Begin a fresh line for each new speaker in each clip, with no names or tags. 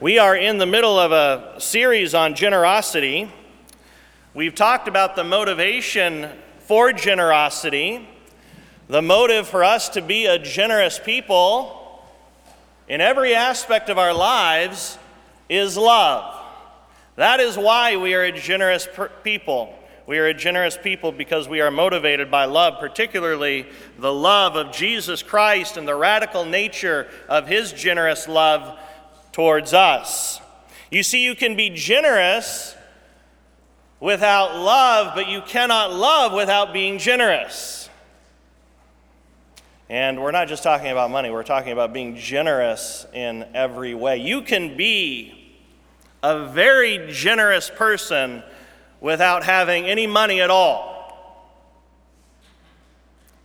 We are in the middle of a series on generosity. We've talked about the motivation for generosity, the motive for us to be a generous people in every aspect of our lives is love. That is why we are a generous per- people. We are a generous people because we are motivated by love, particularly the love of Jesus Christ and the radical nature of his generous love towards us. You see, you can be generous without love, but you cannot love without being generous. And we're not just talking about money, we're talking about being generous in every way. You can be a very generous person without having any money at all.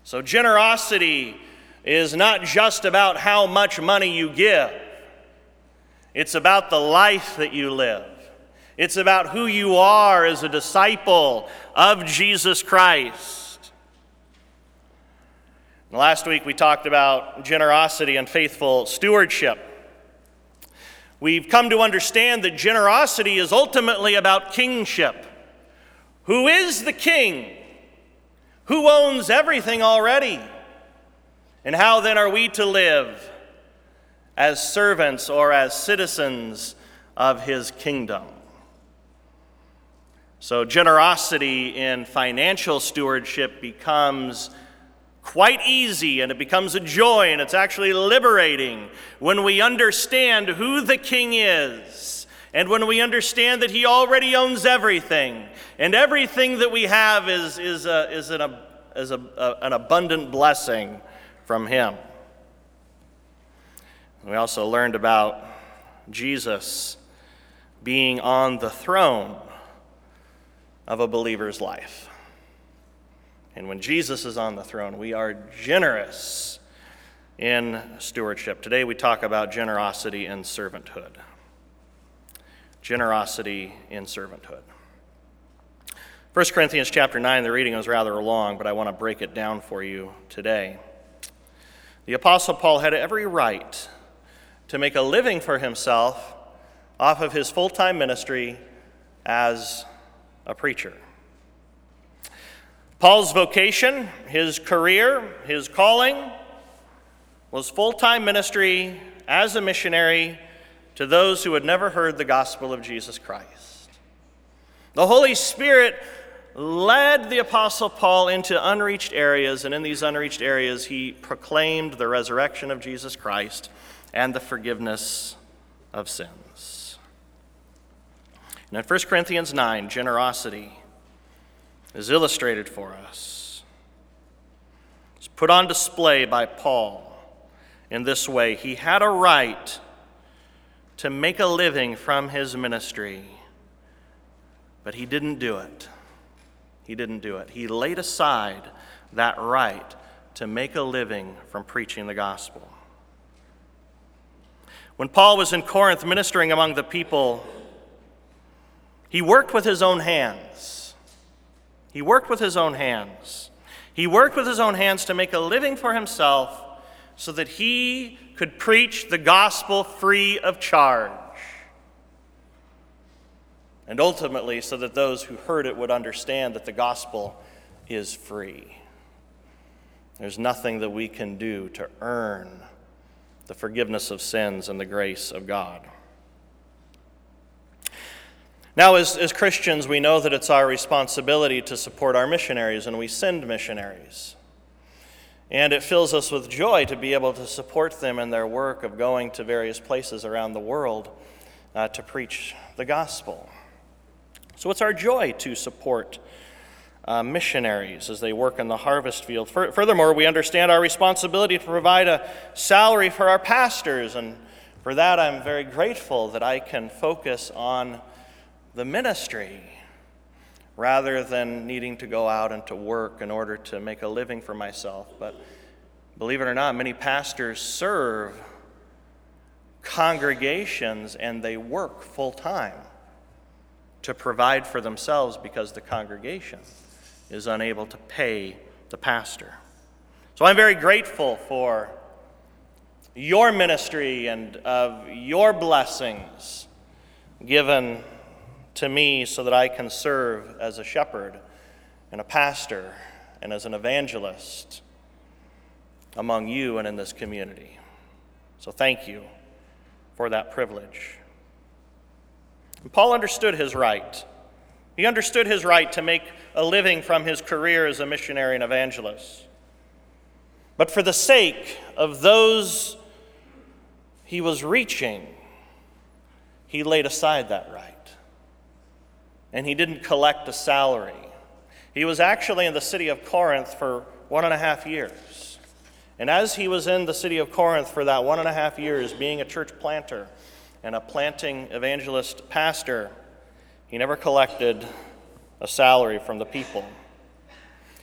So, generosity is not just about how much money you give. It's about the life that you live. It's about who you are as a disciple of Jesus Christ. Last week we talked about generosity and faithful stewardship. We've come to understand that generosity is ultimately about kingship. Who is the king? Who owns everything already? And how then are we to live? As servants or as citizens of his kingdom. So, generosity in financial stewardship becomes quite easy and it becomes a joy and it's actually liberating when we understand who the king is and when we understand that he already owns everything and everything that we have is, is, a, is, an, is a, an abundant blessing from him. We also learned about Jesus being on the throne of a believer's life. And when Jesus is on the throne, we are generous in stewardship. Today we talk about generosity and servanthood. Generosity in servanthood. 1 Corinthians chapter 9, the reading is rather long, but I want to break it down for you today. The Apostle Paul had every right to make a living for himself off of his full time ministry as a preacher. Paul's vocation, his career, his calling was full time ministry as a missionary to those who had never heard the gospel of Jesus Christ. The Holy Spirit led the Apostle Paul into unreached areas, and in these unreached areas, he proclaimed the resurrection of Jesus Christ and the forgiveness of sins. And in 1 Corinthians 9, generosity is illustrated for us. It's put on display by Paul in this way. He had a right to make a living from his ministry, but he didn't do it. He didn't do it. He laid aside that right to make a living from preaching the gospel. When Paul was in Corinth ministering among the people, he worked with his own hands. He worked with his own hands. He worked with his own hands to make a living for himself so that he could preach the gospel free of charge. And ultimately, so that those who heard it would understand that the gospel is free. There's nothing that we can do to earn the forgiveness of sins and the grace of God. Now, as, as Christians, we know that it's our responsibility to support our missionaries, and we send missionaries. And it fills us with joy to be able to support them in their work of going to various places around the world uh, to preach the gospel. So it's our joy to support uh, missionaries as they work in the harvest field. Furthermore, we understand our responsibility to provide a salary for our pastors, and for that I'm very grateful that I can focus on the ministry rather than needing to go out and to work in order to make a living for myself. But believe it or not, many pastors serve congregations and they work full time to provide for themselves because the congregation is unable to pay the pastor. So I'm very grateful for your ministry and of your blessings given to me so that I can serve as a shepherd and a pastor and as an evangelist among you and in this community. So thank you for that privilege. And Paul understood his right. He understood his right to make a living from his career as a missionary and evangelist. But for the sake of those he was reaching, he laid aside that right. And he didn't collect a salary. He was actually in the city of Corinth for one and a half years. And as he was in the city of Corinth for that one and a half years, being a church planter and a planting evangelist pastor, he never collected a salary from the people.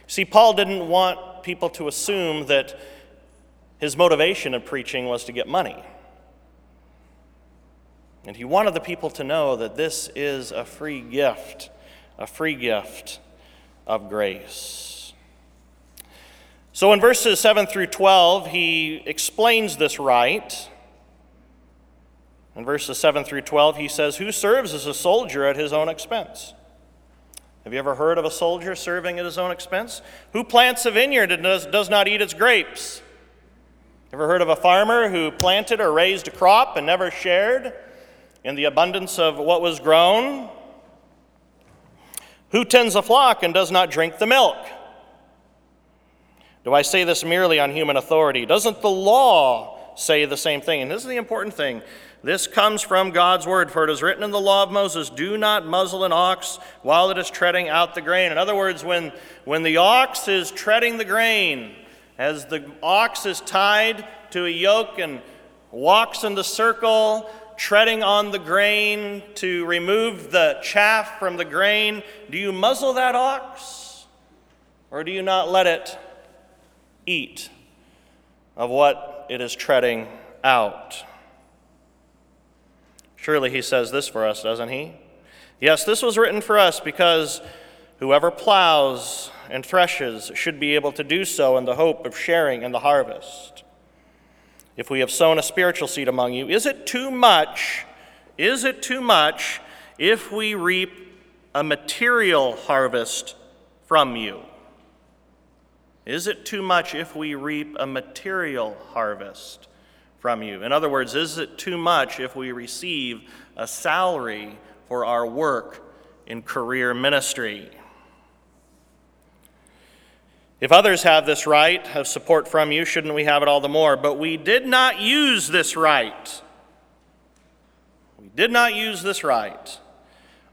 See, Paul didn't want people to assume that his motivation in preaching was to get money. And he wanted the people to know that this is a free gift, a free gift of grace. So in verses 7 through 12, he explains this right. In verses 7 through 12, he says, Who serves as a soldier at his own expense? Have you ever heard of a soldier serving at his own expense? Who plants a vineyard and does, does not eat its grapes? Ever heard of a farmer who planted or raised a crop and never shared in the abundance of what was grown? Who tends a flock and does not drink the milk? Do I say this merely on human authority? Doesn't the law say the same thing? And this is the important thing. This comes from God's word, for it is written in the law of Moses do not muzzle an ox while it is treading out the grain. In other words, when, when the ox is treading the grain, as the ox is tied to a yoke and walks in the circle, treading on the grain to remove the chaff from the grain, do you muzzle that ox? Or do you not let it eat of what it is treading out? Surely he says this for us, doesn't he? Yes, this was written for us because whoever plows and threshes should be able to do so in the hope of sharing in the harvest. If we have sown a spiritual seed among you, is it too much? Is it too much if we reap a material harvest from you? Is it too much if we reap a material harvest from you. In other words, is it too much if we receive a salary for our work in career ministry? If others have this right of support from you, shouldn't we have it all the more? But we did not use this right. We did not use this right.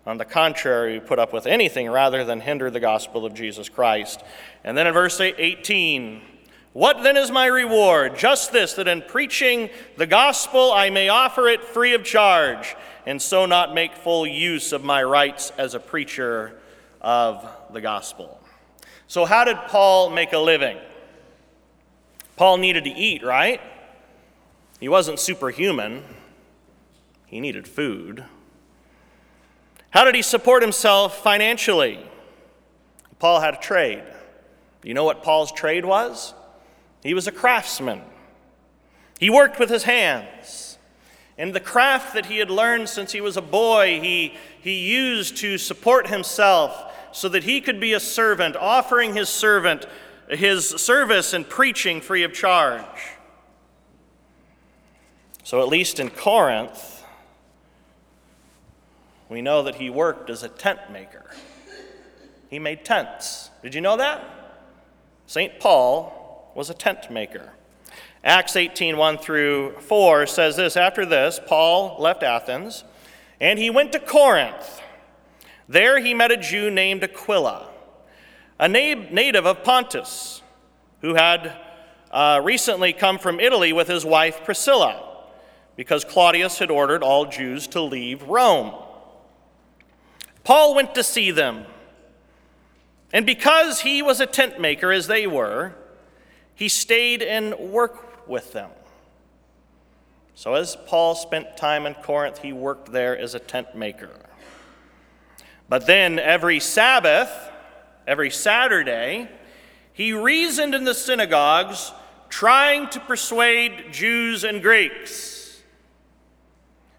On the contrary, we put up with anything rather than hinder the gospel of Jesus Christ. And then in verse 18, what then is my reward? Just this, that in preaching the gospel I may offer it free of charge, and so not make full use of my rights as a preacher of the gospel. So, how did Paul make a living? Paul needed to eat, right? He wasn't superhuman, he needed food. How did he support himself financially? Paul had a trade. Do you know what Paul's trade was? He was a craftsman. He worked with his hands. And the craft that he had learned since he was a boy, he, he used to support himself so that he could be a servant, offering his servant his service and preaching free of charge. So, at least in Corinth, we know that he worked as a tent maker. He made tents. Did you know that? St. Paul was a tent maker. Acts 18 1 through 4 says this After this, Paul left Athens and he went to Corinth. There he met a Jew named Aquila, a native of Pontus, who had uh, recently come from Italy with his wife Priscilla, because Claudius had ordered all Jews to leave Rome. Paul went to see them, and because he was a tent maker as they were, he stayed and worked with them. So, as Paul spent time in Corinth, he worked there as a tent maker. But then every Sabbath, every Saturday, he reasoned in the synagogues trying to persuade Jews and Greeks.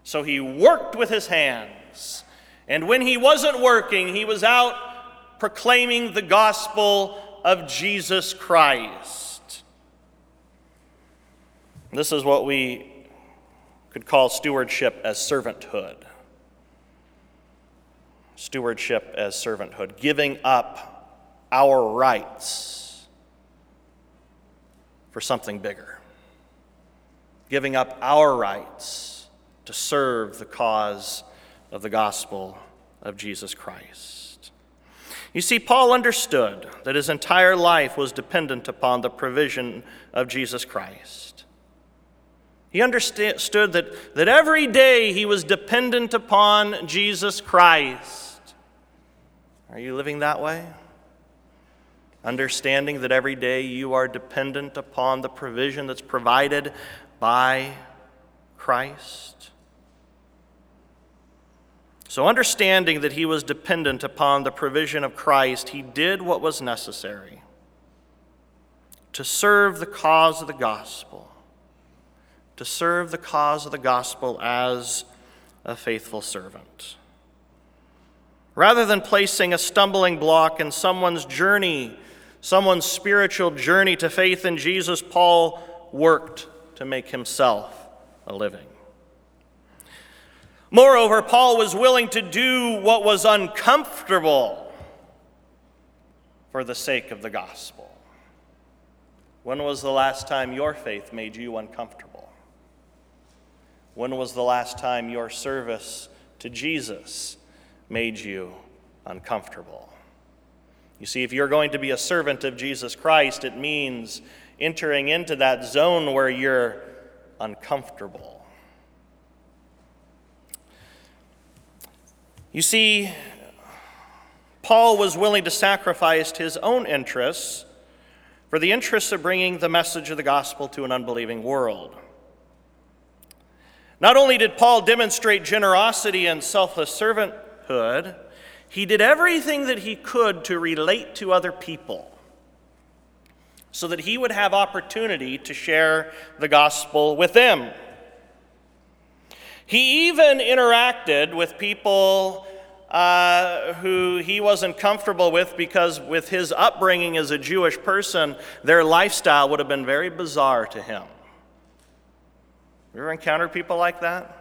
So he worked with his hands. And when he wasn't working, he was out proclaiming the gospel of Jesus Christ. This is what we could call stewardship as servanthood. Stewardship as servanthood, giving up our rights for something bigger, giving up our rights to serve the cause of the gospel of Jesus Christ. You see, Paul understood that his entire life was dependent upon the provision of Jesus Christ. He understood that, that every day he was dependent upon Jesus Christ. Are you living that way? Understanding that every day you are dependent upon the provision that's provided by Christ? So, understanding that he was dependent upon the provision of Christ, he did what was necessary to serve the cause of the gospel to serve the cause of the gospel as a faithful servant. Rather than placing a stumbling block in someone's journey, someone's spiritual journey to faith in Jesus, Paul worked to make himself a living. Moreover, Paul was willing to do what was uncomfortable for the sake of the gospel. When was the last time your faith made you uncomfortable? When was the last time your service to Jesus made you uncomfortable? You see, if you're going to be a servant of Jesus Christ, it means entering into that zone where you're uncomfortable. You see, Paul was willing to sacrifice his own interests for the interests of bringing the message of the gospel to an unbelieving world. Not only did Paul demonstrate generosity and selfless servanthood, he did everything that he could to relate to other people so that he would have opportunity to share the gospel with them. He even interacted with people uh, who he wasn't comfortable with because, with his upbringing as a Jewish person, their lifestyle would have been very bizarre to him. You ever encountered people like that?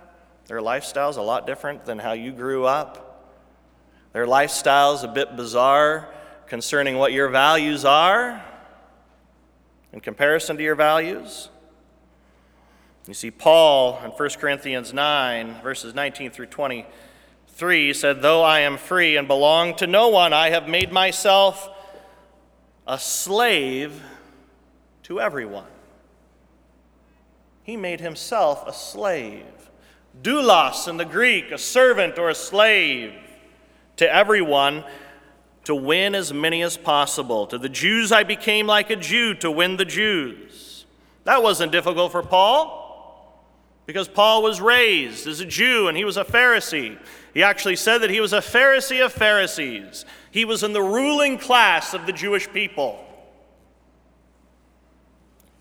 Their lifestyle's a lot different than how you grew up. Their lifestyle's a bit bizarre concerning what your values are in comparison to your values. You see, Paul in 1 Corinthians 9, verses 19 through 23, said, Though I am free and belong to no one, I have made myself a slave to everyone he made himself a slave. Doulos in the Greek, a servant or a slave to everyone to win as many as possible. To the Jews, I became like a Jew to win the Jews. That wasn't difficult for Paul because Paul was raised as a Jew and he was a Pharisee. He actually said that he was a Pharisee of Pharisees. He was in the ruling class of the Jewish people.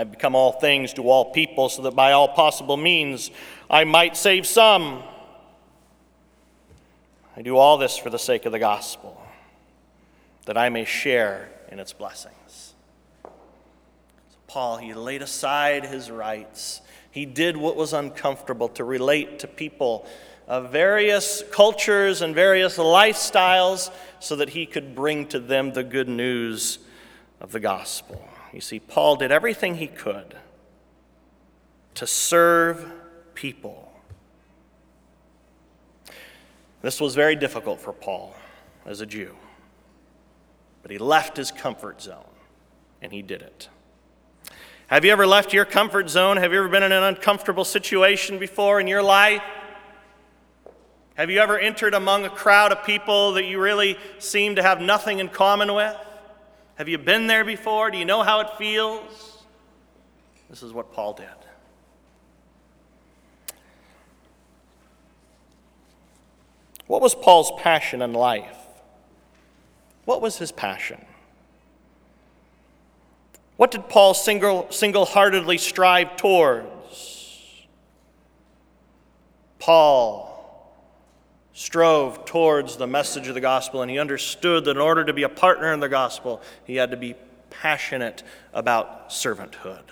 I become all things to all people, so that by all possible means I might save some. I do all this for the sake of the gospel, that I may share in its blessings. So Paul, he laid aside his rights. He did what was uncomfortable to relate to people of various cultures and various lifestyles so that he could bring to them the good news of the gospel. You see, Paul did everything he could to serve people. This was very difficult for Paul as a Jew, but he left his comfort zone and he did it. Have you ever left your comfort zone? Have you ever been in an uncomfortable situation before in your life? Have you ever entered among a crowd of people that you really seem to have nothing in common with? Have you been there before? Do you know how it feels? This is what Paul did. What was Paul's passion in life? What was his passion? What did Paul single heartedly strive towards? Paul strove towards the message of the gospel, and he understood that in order to be a partner in the gospel, he had to be passionate about servanthood.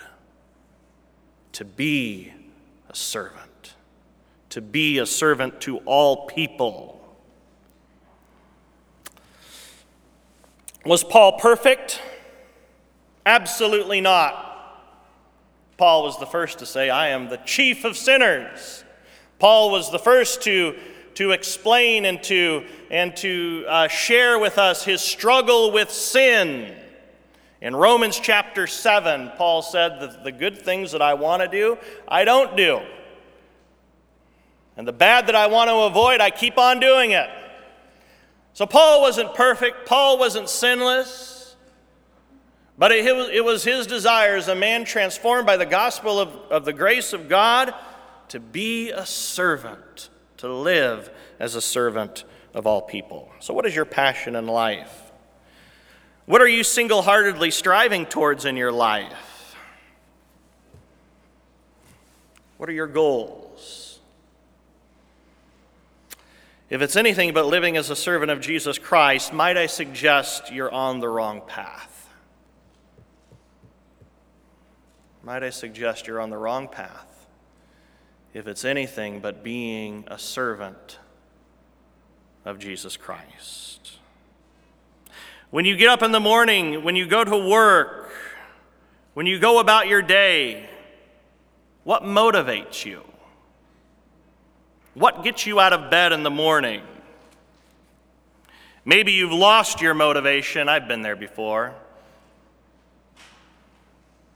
To be a servant, to be a servant to all people. Was Paul perfect? Absolutely not. Paul was the first to say, I am the chief of sinners. Paul was the first to to explain and to, and to uh, share with us his struggle with sin. In Romans chapter 7, Paul said that the good things that I want to do, I don't do. And the bad that I want to avoid, I keep on doing it. So Paul wasn't perfect, Paul wasn't sinless. But it, it was his desire as a man transformed by the gospel of, of the grace of God to be a servant to live as a servant of all people. So, what is your passion in life? What are you single heartedly striving towards in your life? What are your goals? If it's anything but living as a servant of Jesus Christ, might I suggest you're on the wrong path? Might I suggest you're on the wrong path? If it's anything but being a servant of Jesus Christ. When you get up in the morning, when you go to work, when you go about your day, what motivates you? What gets you out of bed in the morning? Maybe you've lost your motivation. I've been there before.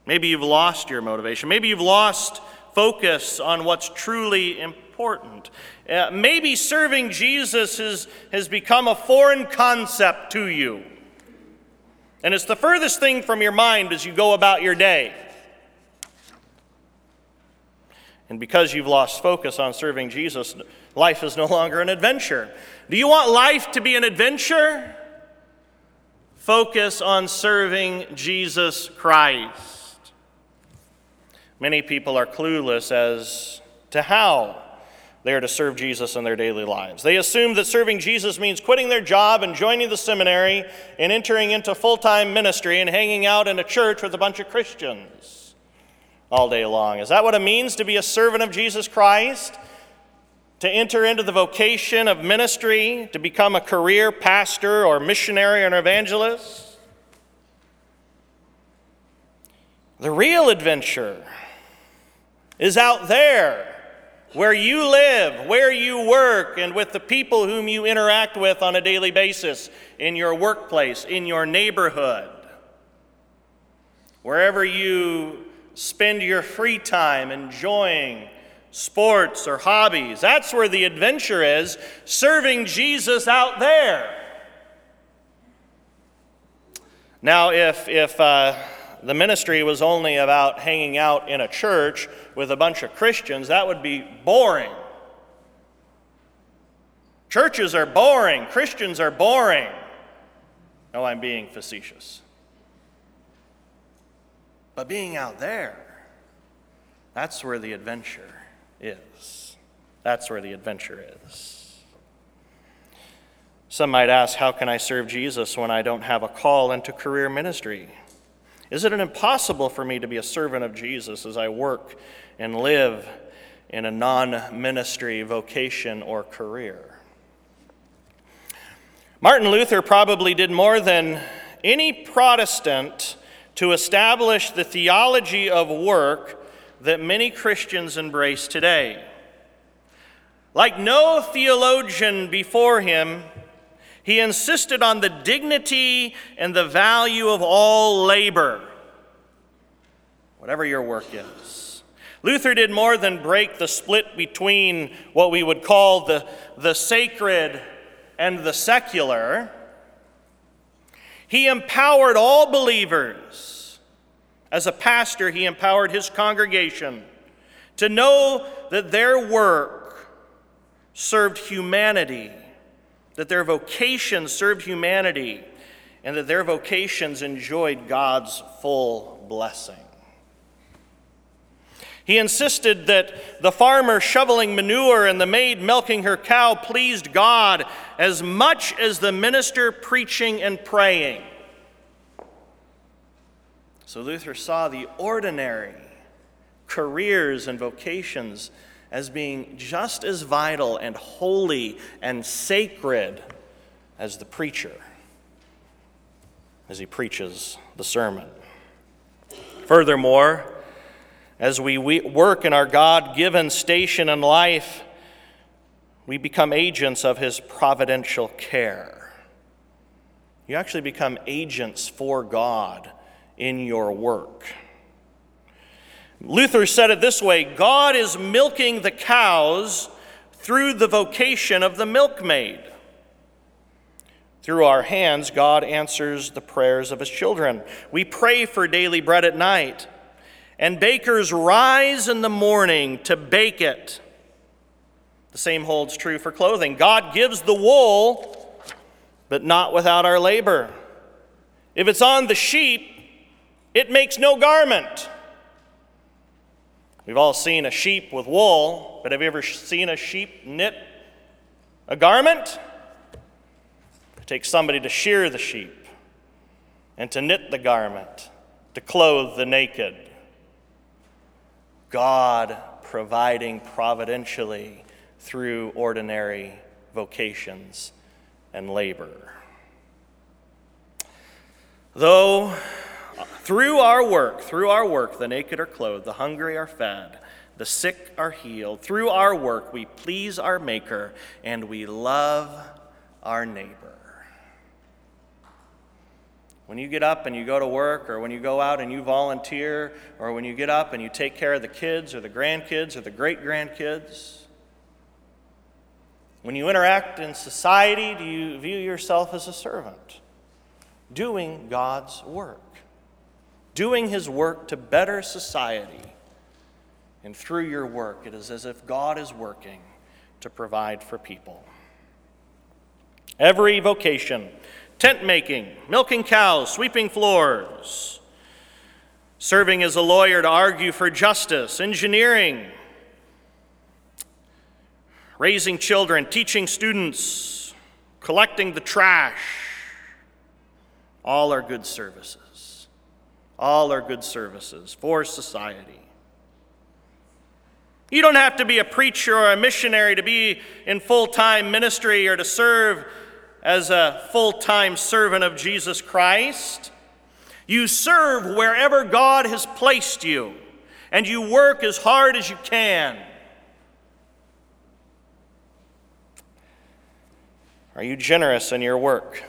Maybe you've lost your motivation. Maybe you've lost focus on what's truly important. Uh, maybe serving Jesus has, has become a foreign concept to you. And it's the furthest thing from your mind as you go about your day. And because you've lost focus on serving Jesus, life is no longer an adventure. Do you want life to be an adventure? Focus on serving Jesus Christ. Many people are clueless as to how they are to serve Jesus in their daily lives. They assume that serving Jesus means quitting their job and joining the seminary and entering into full time ministry and hanging out in a church with a bunch of Christians all day long. Is that what it means to be a servant of Jesus Christ? To enter into the vocation of ministry, to become a career pastor or missionary or an evangelist? The real adventure is out there where you live, where you work, and with the people whom you interact with on a daily basis in your workplace, in your neighborhood, wherever you spend your free time enjoying sports or hobbies. That's where the adventure is, serving Jesus out there. Now, if, if, uh, the ministry was only about hanging out in a church with a bunch of Christians, that would be boring. Churches are boring, Christians are boring. No, I'm being facetious. But being out there, that's where the adventure is. That's where the adventure is. Some might ask, How can I serve Jesus when I don't have a call into career ministry? Is it impossible for me to be a servant of Jesus as I work and live in a non ministry vocation or career? Martin Luther probably did more than any Protestant to establish the theology of work that many Christians embrace today. Like no theologian before him, he insisted on the dignity and the value of all labor whatever your work is. Luther did more than break the split between what we would call the, the sacred and the secular. He empowered all believers. As a pastor, he empowered his congregation to know that their work served humanity, that their vocation served humanity, and that their vocations enjoyed God's full blessing. He insisted that the farmer shoveling manure and the maid milking her cow pleased God as much as the minister preaching and praying. So Luther saw the ordinary careers and vocations as being just as vital and holy and sacred as the preacher as he preaches the sermon. Furthermore, as we work in our God given station in life, we become agents of his providential care. You actually become agents for God in your work. Luther said it this way God is milking the cows through the vocation of the milkmaid. Through our hands, God answers the prayers of his children. We pray for daily bread at night, and bakers rise in the morning to bake it. The same holds true for clothing. God gives the wool, but not without our labor. If it's on the sheep, it makes no garment. We've all seen a sheep with wool, but have you ever seen a sheep knit a garment? It takes somebody to shear the sheep and to knit the garment, to clothe the naked. God providing providentially through ordinary vocations and labor. Though through our work, through our work, the naked are clothed, the hungry are fed, the sick are healed. Through our work, we please our Maker and we love our neighbor. When you get up and you go to work, or when you go out and you volunteer, or when you get up and you take care of the kids, or the grandkids, or the great grandkids, when you interact in society, do you view yourself as a servant, doing God's work? Doing his work to better society. And through your work, it is as if God is working to provide for people. Every vocation tent making, milking cows, sweeping floors, serving as a lawyer to argue for justice, engineering, raising children, teaching students, collecting the trash all are good services. All are good services for society. You don't have to be a preacher or a missionary to be in full time ministry or to serve as a full time servant of Jesus Christ. You serve wherever God has placed you, and you work as hard as you can. Are you generous in your work?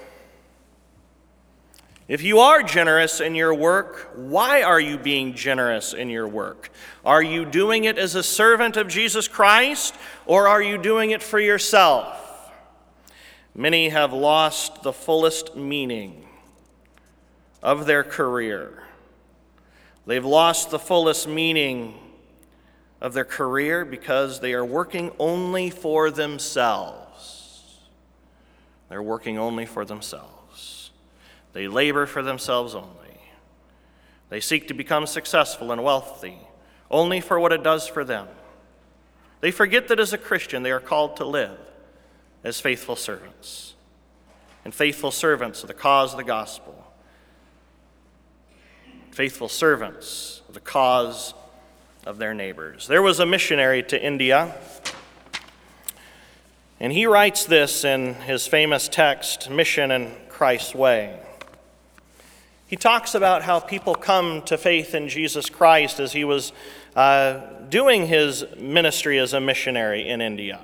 If you are generous in your work, why are you being generous in your work? Are you doing it as a servant of Jesus Christ, or are you doing it for yourself? Many have lost the fullest meaning of their career. They've lost the fullest meaning of their career because they are working only for themselves. They're working only for themselves. They labor for themselves only. They seek to become successful and wealthy only for what it does for them. They forget that as a Christian, they are called to live as faithful servants and faithful servants of the cause of the gospel, faithful servants of the cause of their neighbors. There was a missionary to India, and he writes this in his famous text, Mission in Christ's Way. He talks about how people come to faith in Jesus Christ as he was uh, doing his ministry as a missionary in India.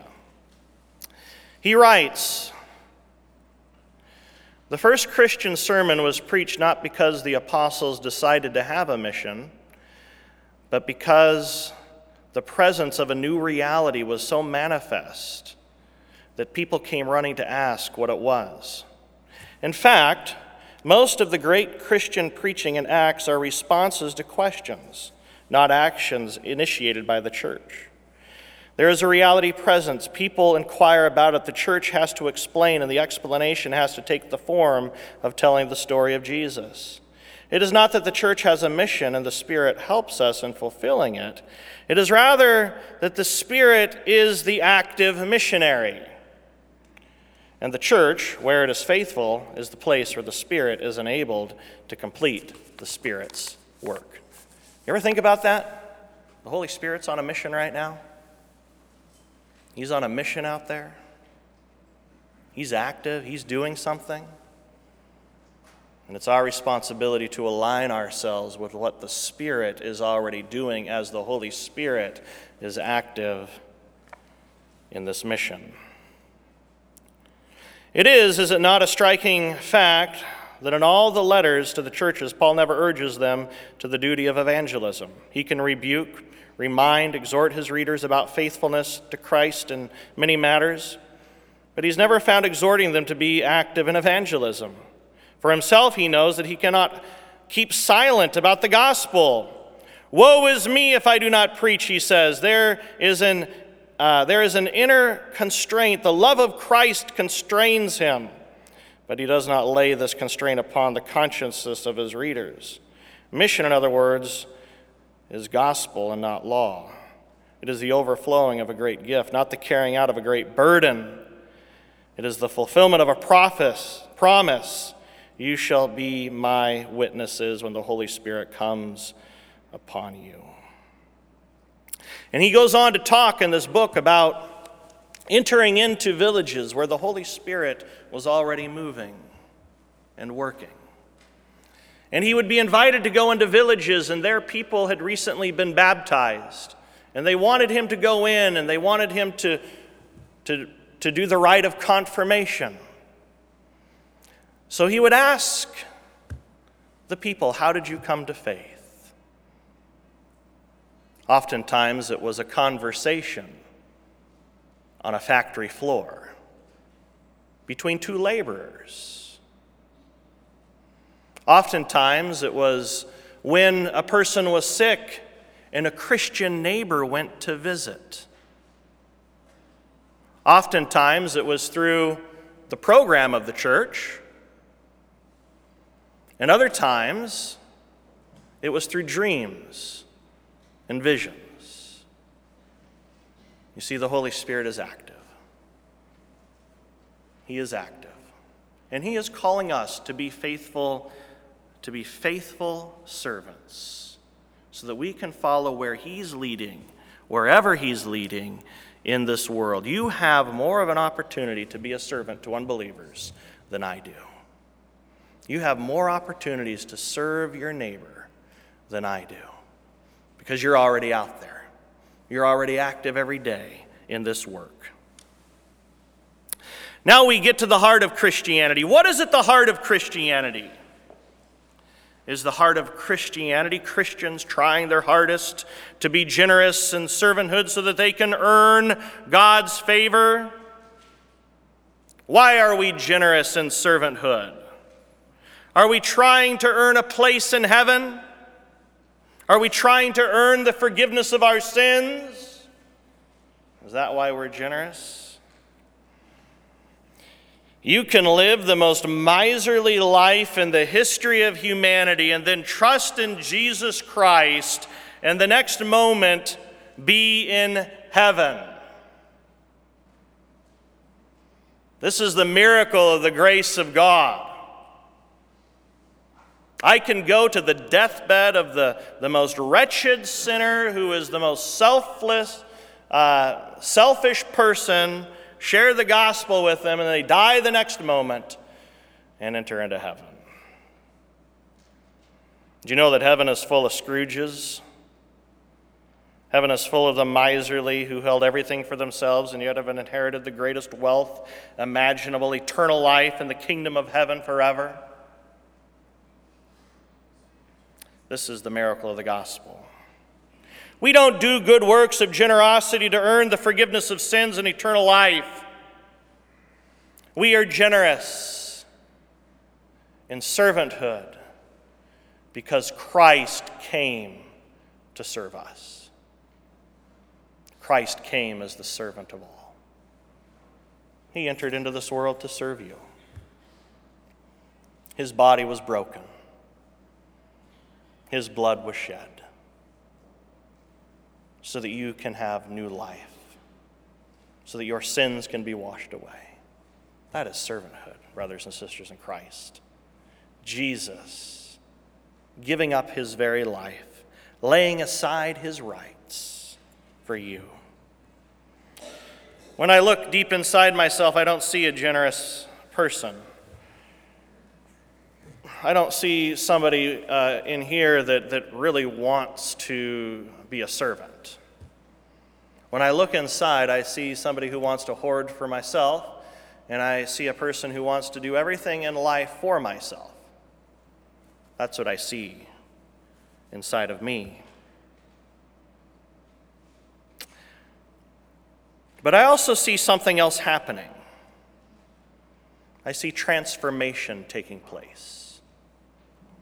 He writes The first Christian sermon was preached not because the apostles decided to have a mission, but because the presence of a new reality was so manifest that people came running to ask what it was. In fact, most of the great Christian preaching and acts are responses to questions, not actions initiated by the church. There is a reality presence. People inquire about it. The church has to explain, and the explanation has to take the form of telling the story of Jesus. It is not that the church has a mission and the Spirit helps us in fulfilling it. It is rather that the Spirit is the active missionary. And the church, where it is faithful, is the place where the Spirit is enabled to complete the Spirit's work. You ever think about that? The Holy Spirit's on a mission right now. He's on a mission out there. He's active, he's doing something. And it's our responsibility to align ourselves with what the Spirit is already doing as the Holy Spirit is active in this mission. It is, is it not, a striking fact that in all the letters to the churches, Paul never urges them to the duty of evangelism. He can rebuke, remind, exhort his readers about faithfulness to Christ in many matters, but he's never found exhorting them to be active in evangelism. For himself, he knows that he cannot keep silent about the gospel. Woe is me if I do not preach, he says. There is an uh, there is an inner constraint. The love of Christ constrains him, but he does not lay this constraint upon the consciences of his readers. Mission, in other words, is gospel and not law. It is the overflowing of a great gift, not the carrying out of a great burden. It is the fulfillment of a prophes, promise. You shall be my witnesses when the Holy Spirit comes upon you. And he goes on to talk in this book about entering into villages where the Holy Spirit was already moving and working. And he would be invited to go into villages, and their people had recently been baptized. And they wanted him to go in, and they wanted him to, to, to do the rite of confirmation. So he would ask the people, How did you come to faith? Oftentimes, it was a conversation on a factory floor between two laborers. Oftentimes, it was when a person was sick and a Christian neighbor went to visit. Oftentimes, it was through the program of the church. And other times, it was through dreams and visions. You see, the Holy Spirit is active. He is active. And He is calling us to be faithful, to be faithful servants, so that we can follow where He's leading, wherever He's leading in this world. You have more of an opportunity to be a servant to unbelievers than I do. You have more opportunities to serve your neighbor than I do because you're already out there. You're already active every day in this work. Now we get to the heart of Christianity. What is at the heart of Christianity? Is the heart of Christianity Christians trying their hardest to be generous in servanthood so that they can earn God's favor? Why are we generous in servanthood? Are we trying to earn a place in heaven? Are we trying to earn the forgiveness of our sins? Is that why we're generous? You can live the most miserly life in the history of humanity and then trust in Jesus Christ and the next moment be in heaven. This is the miracle of the grace of God. I can go to the deathbed of the, the most wretched sinner who is the most selfless, uh, selfish person, share the gospel with them, and they die the next moment and enter into heaven. Do you know that heaven is full of Scrooges? Heaven is full of the miserly who held everything for themselves and yet have inherited the greatest wealth imaginable, eternal life in the kingdom of heaven forever. This is the miracle of the gospel. We don't do good works of generosity to earn the forgiveness of sins and eternal life. We are generous in servanthood because Christ came to serve us. Christ came as the servant of all. He entered into this world to serve you. His body was broken, His blood was shed so that you can have new life, so that your sins can be washed away. That is servanthood, brothers and sisters in Christ. Jesus giving up his very life, laying aside his rights for you. When I look deep inside myself, I don't see a generous person. I don't see somebody uh, in here that, that really wants to be a servant. When I look inside, I see somebody who wants to hoard for myself, and I see a person who wants to do everything in life for myself. That's what I see inside of me. But I also see something else happening. I see transformation taking place,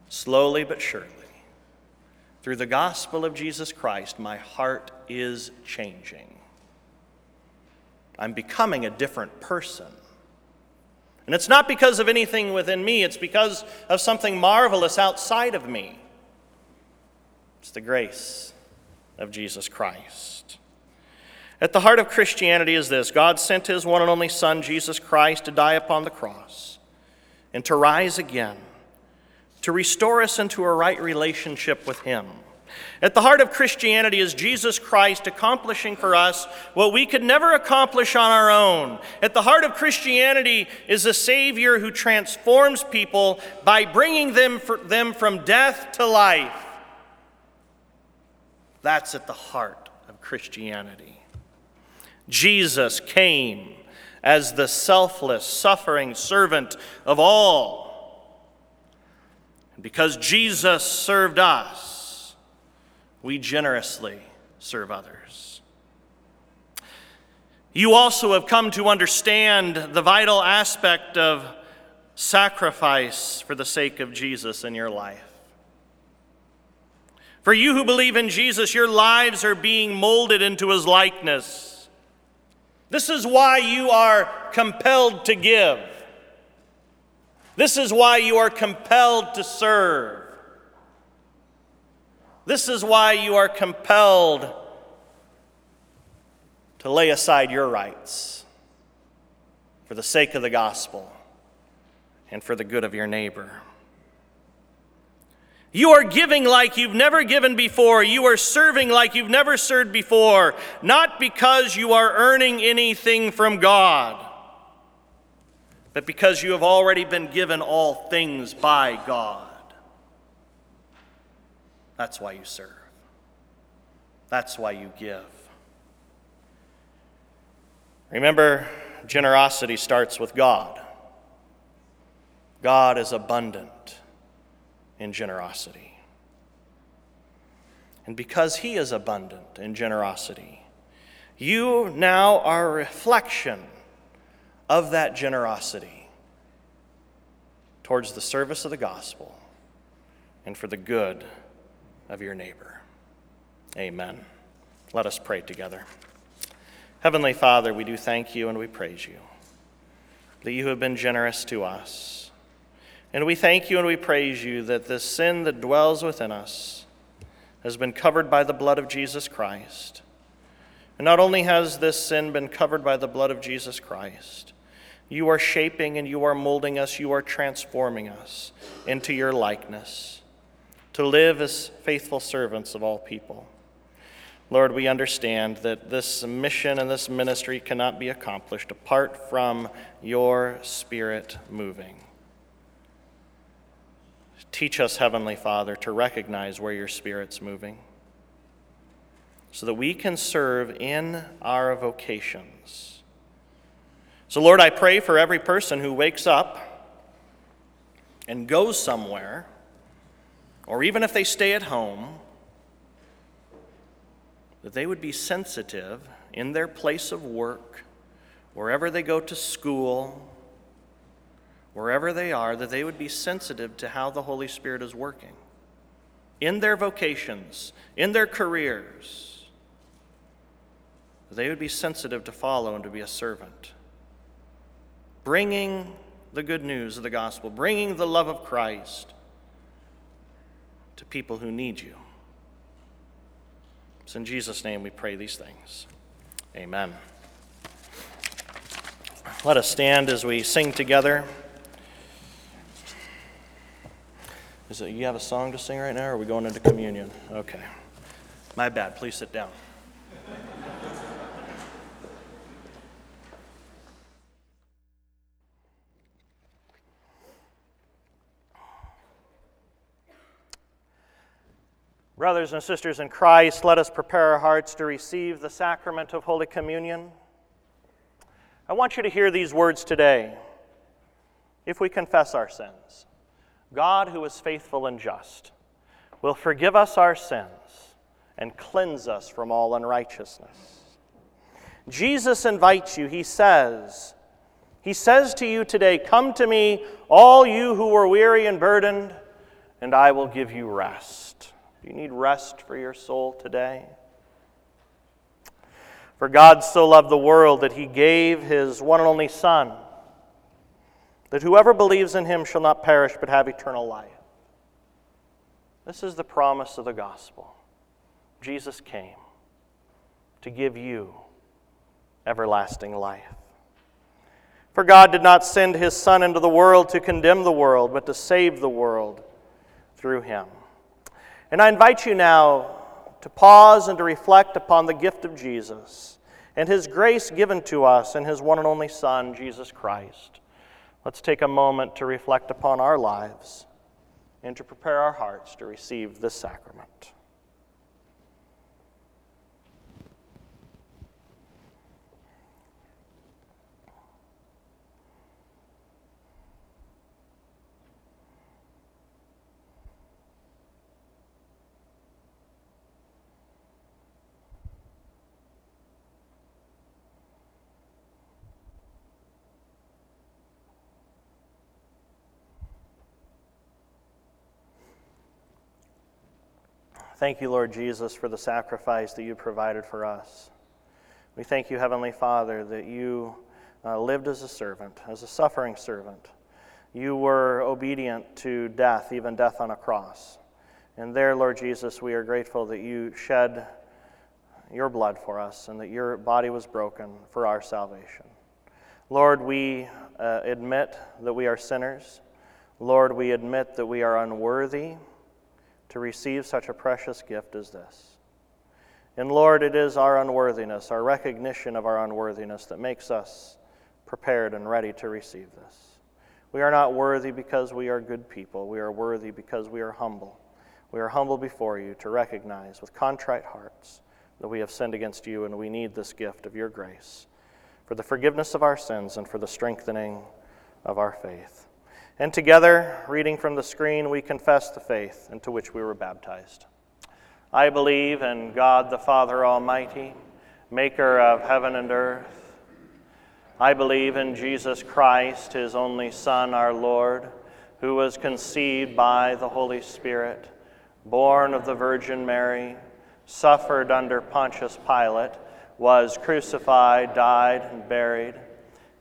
slowly but surely. Through the gospel of Jesus Christ, my heart is changing. I'm becoming a different person. And it's not because of anything within me, it's because of something marvelous outside of me. It's the grace of Jesus Christ. At the heart of Christianity is this God sent his one and only Son, Jesus Christ, to die upon the cross and to rise again, to restore us into a right relationship with him. At the heart of Christianity is Jesus Christ accomplishing for us what we could never accomplish on our own. At the heart of Christianity is a Savior who transforms people by bringing them, them from death to life. That's at the heart of Christianity. Jesus came as the selfless, suffering servant of all. Because Jesus served us, we generously serve others. You also have come to understand the vital aspect of sacrifice for the sake of Jesus in your life. For you who believe in Jesus, your lives are being molded into his likeness. This is why you are compelled to give. This is why you are compelled to serve. This is why you are compelled to lay aside your rights for the sake of the gospel and for the good of your neighbor. You are giving like you've never given before. You are serving like you've never served before, not because you are earning anything from God, but because you have already been given all things by God. That's why you serve. That's why you give. Remember, generosity starts with God. God is abundant in generosity. And because He is abundant in generosity, you now are a reflection of that generosity towards the service of the gospel and for the good of your neighbor. Amen. Let us pray together. Heavenly Father, we do thank you and we praise you that you have been generous to us. And we thank you and we praise you that the sin that dwells within us has been covered by the blood of Jesus Christ. And not only has this sin been covered by the blood of Jesus Christ, you are shaping and you are molding us, you are transforming us into your likeness to live as faithful servants of all people. Lord, we understand that this mission and this ministry cannot be accomplished apart from your Spirit moving. Teach us, Heavenly Father, to recognize where your Spirit's moving so that we can serve in our vocations. So, Lord, I pray for every person who wakes up and goes somewhere or even if they stay at home, that they would be sensitive in their place of work, wherever they go to school, wherever they are, that they would be sensitive to how the Holy Spirit is working in their vocations, in their careers. They would be sensitive to follow and to be a servant, bringing the good news of the gospel, bringing the love of Christ to people who need you. It's in Jesus' name we pray these things. Amen. Let us stand as we sing together. Is it you have a song to sing right now, or are we going into communion? Okay. My bad. Please sit down. Brothers and sisters in Christ, let us prepare our hearts to receive the sacrament of Holy Communion. I want you to hear these words today. If we confess our sins, God, who is faithful and just, will forgive us our sins and cleanse us from all unrighteousness. Jesus invites you, he says, He says to you today, Come to me, all you who are weary and burdened, and I will give you rest. You need rest for your soul today? For God so loved the world that he gave his one and only Son that whoever believes in him shall not perish but have eternal life. This is the promise of the gospel. Jesus came to give you everlasting life. For God did not send his Son into the world to condemn the world, but to save the world through him. And I invite you now to pause and to reflect upon the gift of Jesus and his grace given to us in his one and only Son, Jesus Christ. Let's take a moment to reflect upon our lives and to prepare our hearts to receive this sacrament. Thank you, Lord Jesus, for the sacrifice that you provided for us. We thank you, Heavenly Father, that you uh, lived as a servant, as a suffering servant. You were obedient to death, even death on a cross. And there, Lord Jesus, we are grateful that you shed your blood for us and that your body was broken for our salvation. Lord, we uh, admit that we are sinners. Lord, we admit that we are unworthy to receive such a precious gift as this. And Lord, it is our unworthiness, our recognition of our unworthiness, that makes us prepared and ready to receive this. We are not worthy because we are good people. We are worthy because we are humble. We are humble before you to recognize with contrite hearts that we have sinned against you and we need this gift of your grace for the forgiveness of our sins and for the strengthening of our faith. And together, reading from the screen, we confess the faith into which we were baptized. I believe in God the Father Almighty, maker of heaven and earth. I believe in Jesus Christ, his only Son, our Lord, who was conceived by the Holy Spirit, born of the Virgin Mary, suffered under Pontius Pilate, was crucified, died, and buried.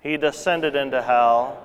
He descended into hell.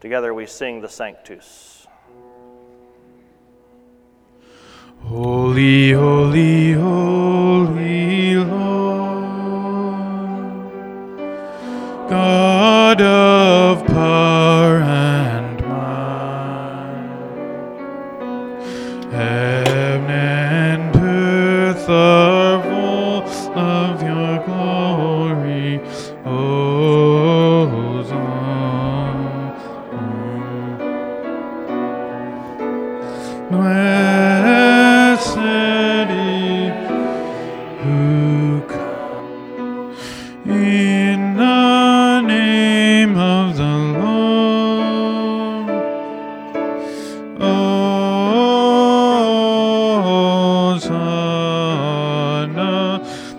Together we sing the Sanctus.
Holy, holy, holy Lord, God of power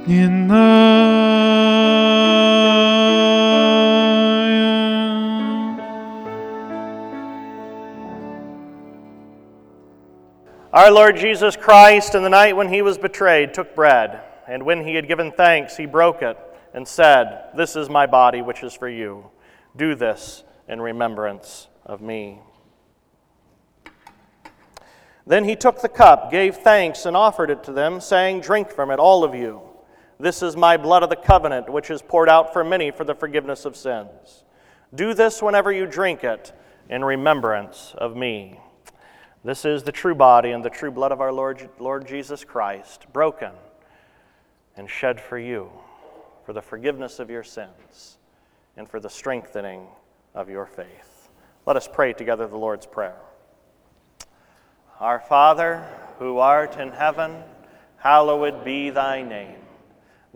in the
Our Lord Jesus Christ, in the night when he was betrayed, took bread, and when he had given thanks, he broke it and said, This is my body, which is for you. Do this in remembrance of me. Then he took the cup, gave thanks, and offered it to them, saying, Drink from it, all of you. This is my blood of the covenant, which is poured out for many for the forgiveness of sins. Do this whenever you drink it in remembrance of me. This is the true body and the true blood of our Lord, Lord Jesus Christ, broken and shed for you, for the forgiveness of your sins and for the strengthening of your faith. Let us pray together the Lord's Prayer. Our Father, who art in heaven, hallowed be thy name.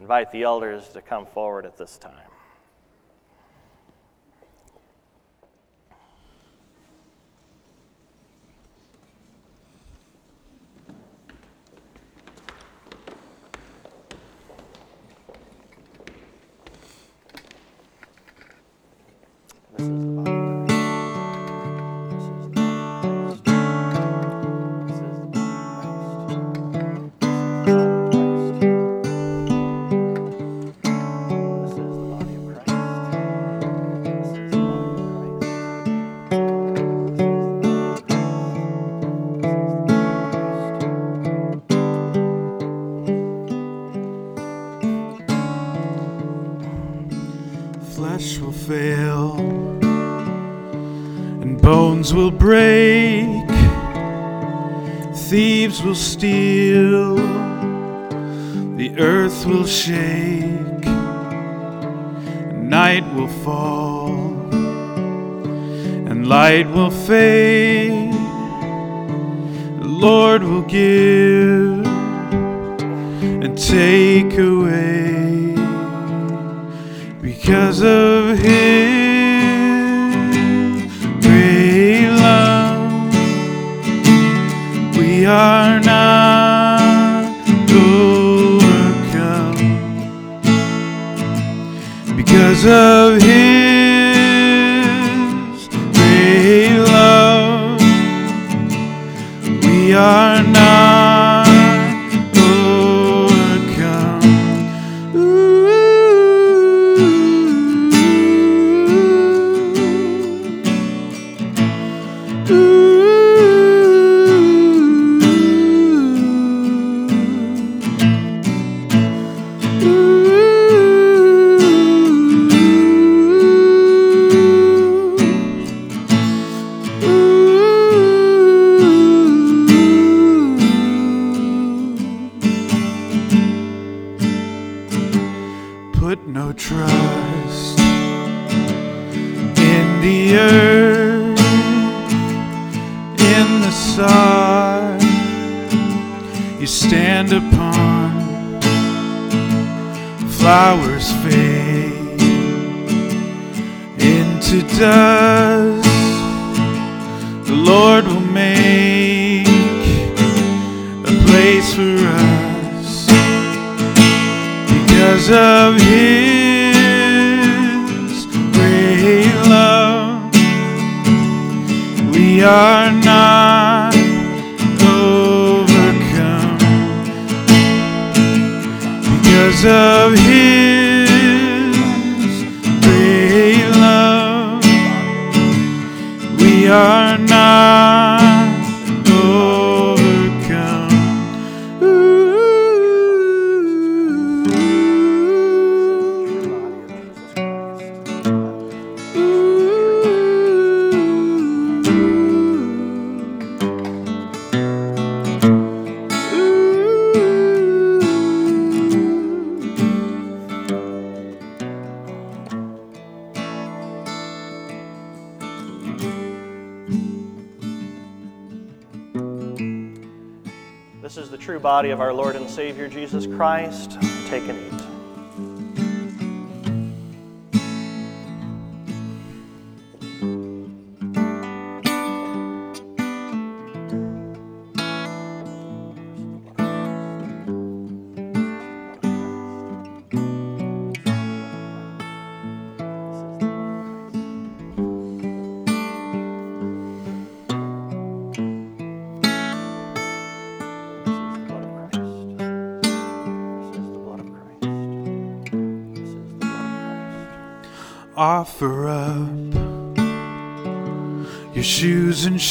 Invite the elders to come forward at this time.
Will steal, the earth will shake, night will fall, and light will fade. The Lord will give and take away. Because of his because
body of our Lord and Savior Jesus Christ. Take and eat.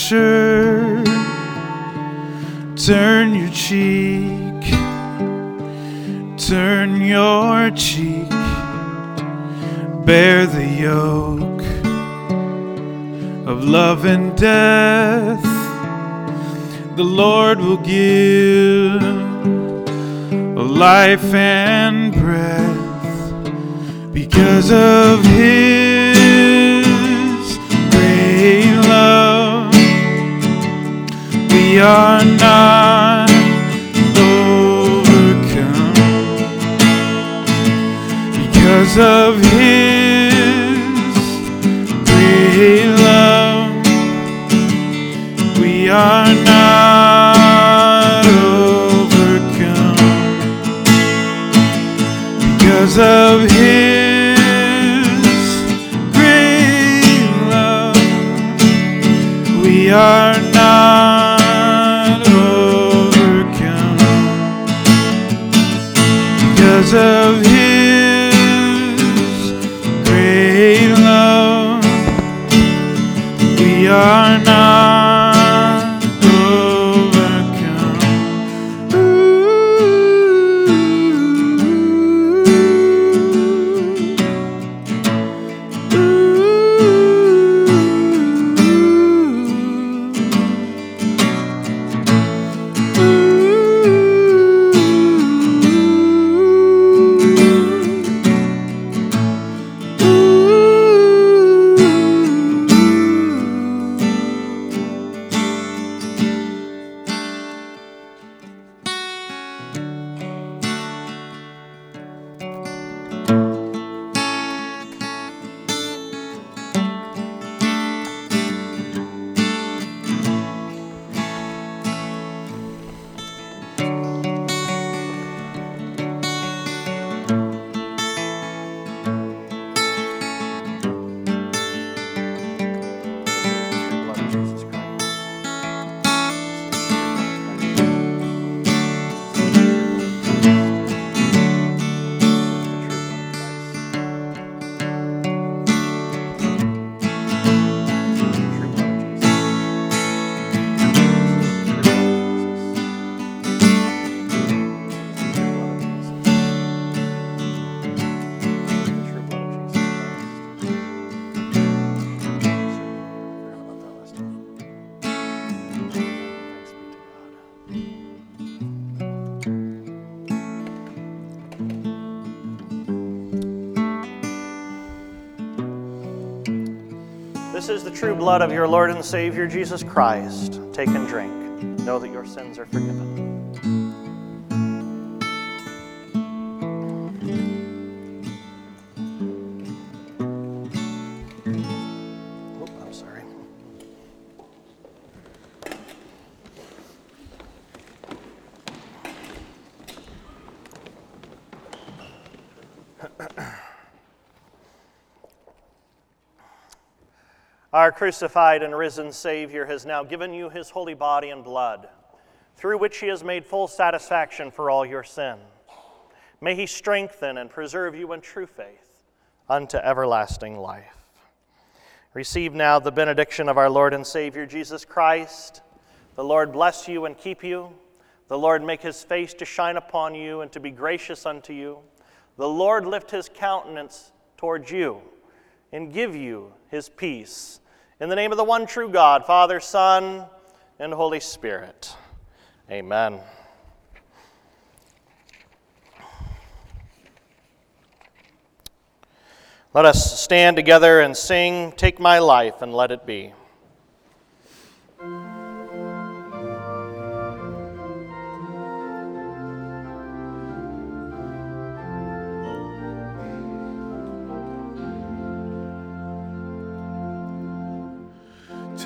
Turn your cheek, turn your cheek. Bear the yoke of love and death. The Lord will give life and breath because of his are not true blood of your Lord and Savior Jesus Christ. Take and drink. Know that your sins are forgiven. Our crucified and risen Savior has now given you his holy body and blood, through which he has made full satisfaction for all your sin. May he strengthen and preserve you in true faith unto everlasting life. Receive now the benediction of our Lord and Savior Jesus Christ. The Lord bless you and keep you. The Lord make his face to shine upon you and to be gracious unto you. The Lord lift his countenance towards you and give you his peace. In the name of the one true God, Father, Son, and Holy Spirit. Amen. Let us stand together and sing, Take My Life and Let It Be.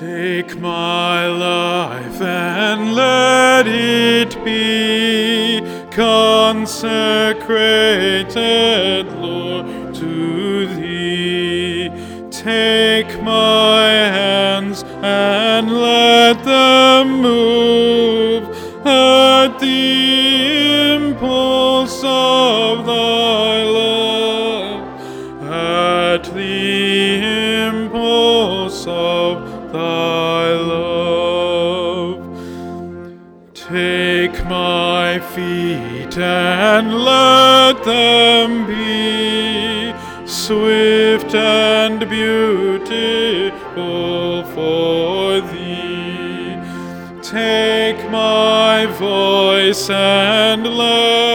Take my life and let it be consecrated, Lord, to thee. Take my hands and let them move at the impulse of feet and let them be swift and beautiful for thee. Take my voice and let.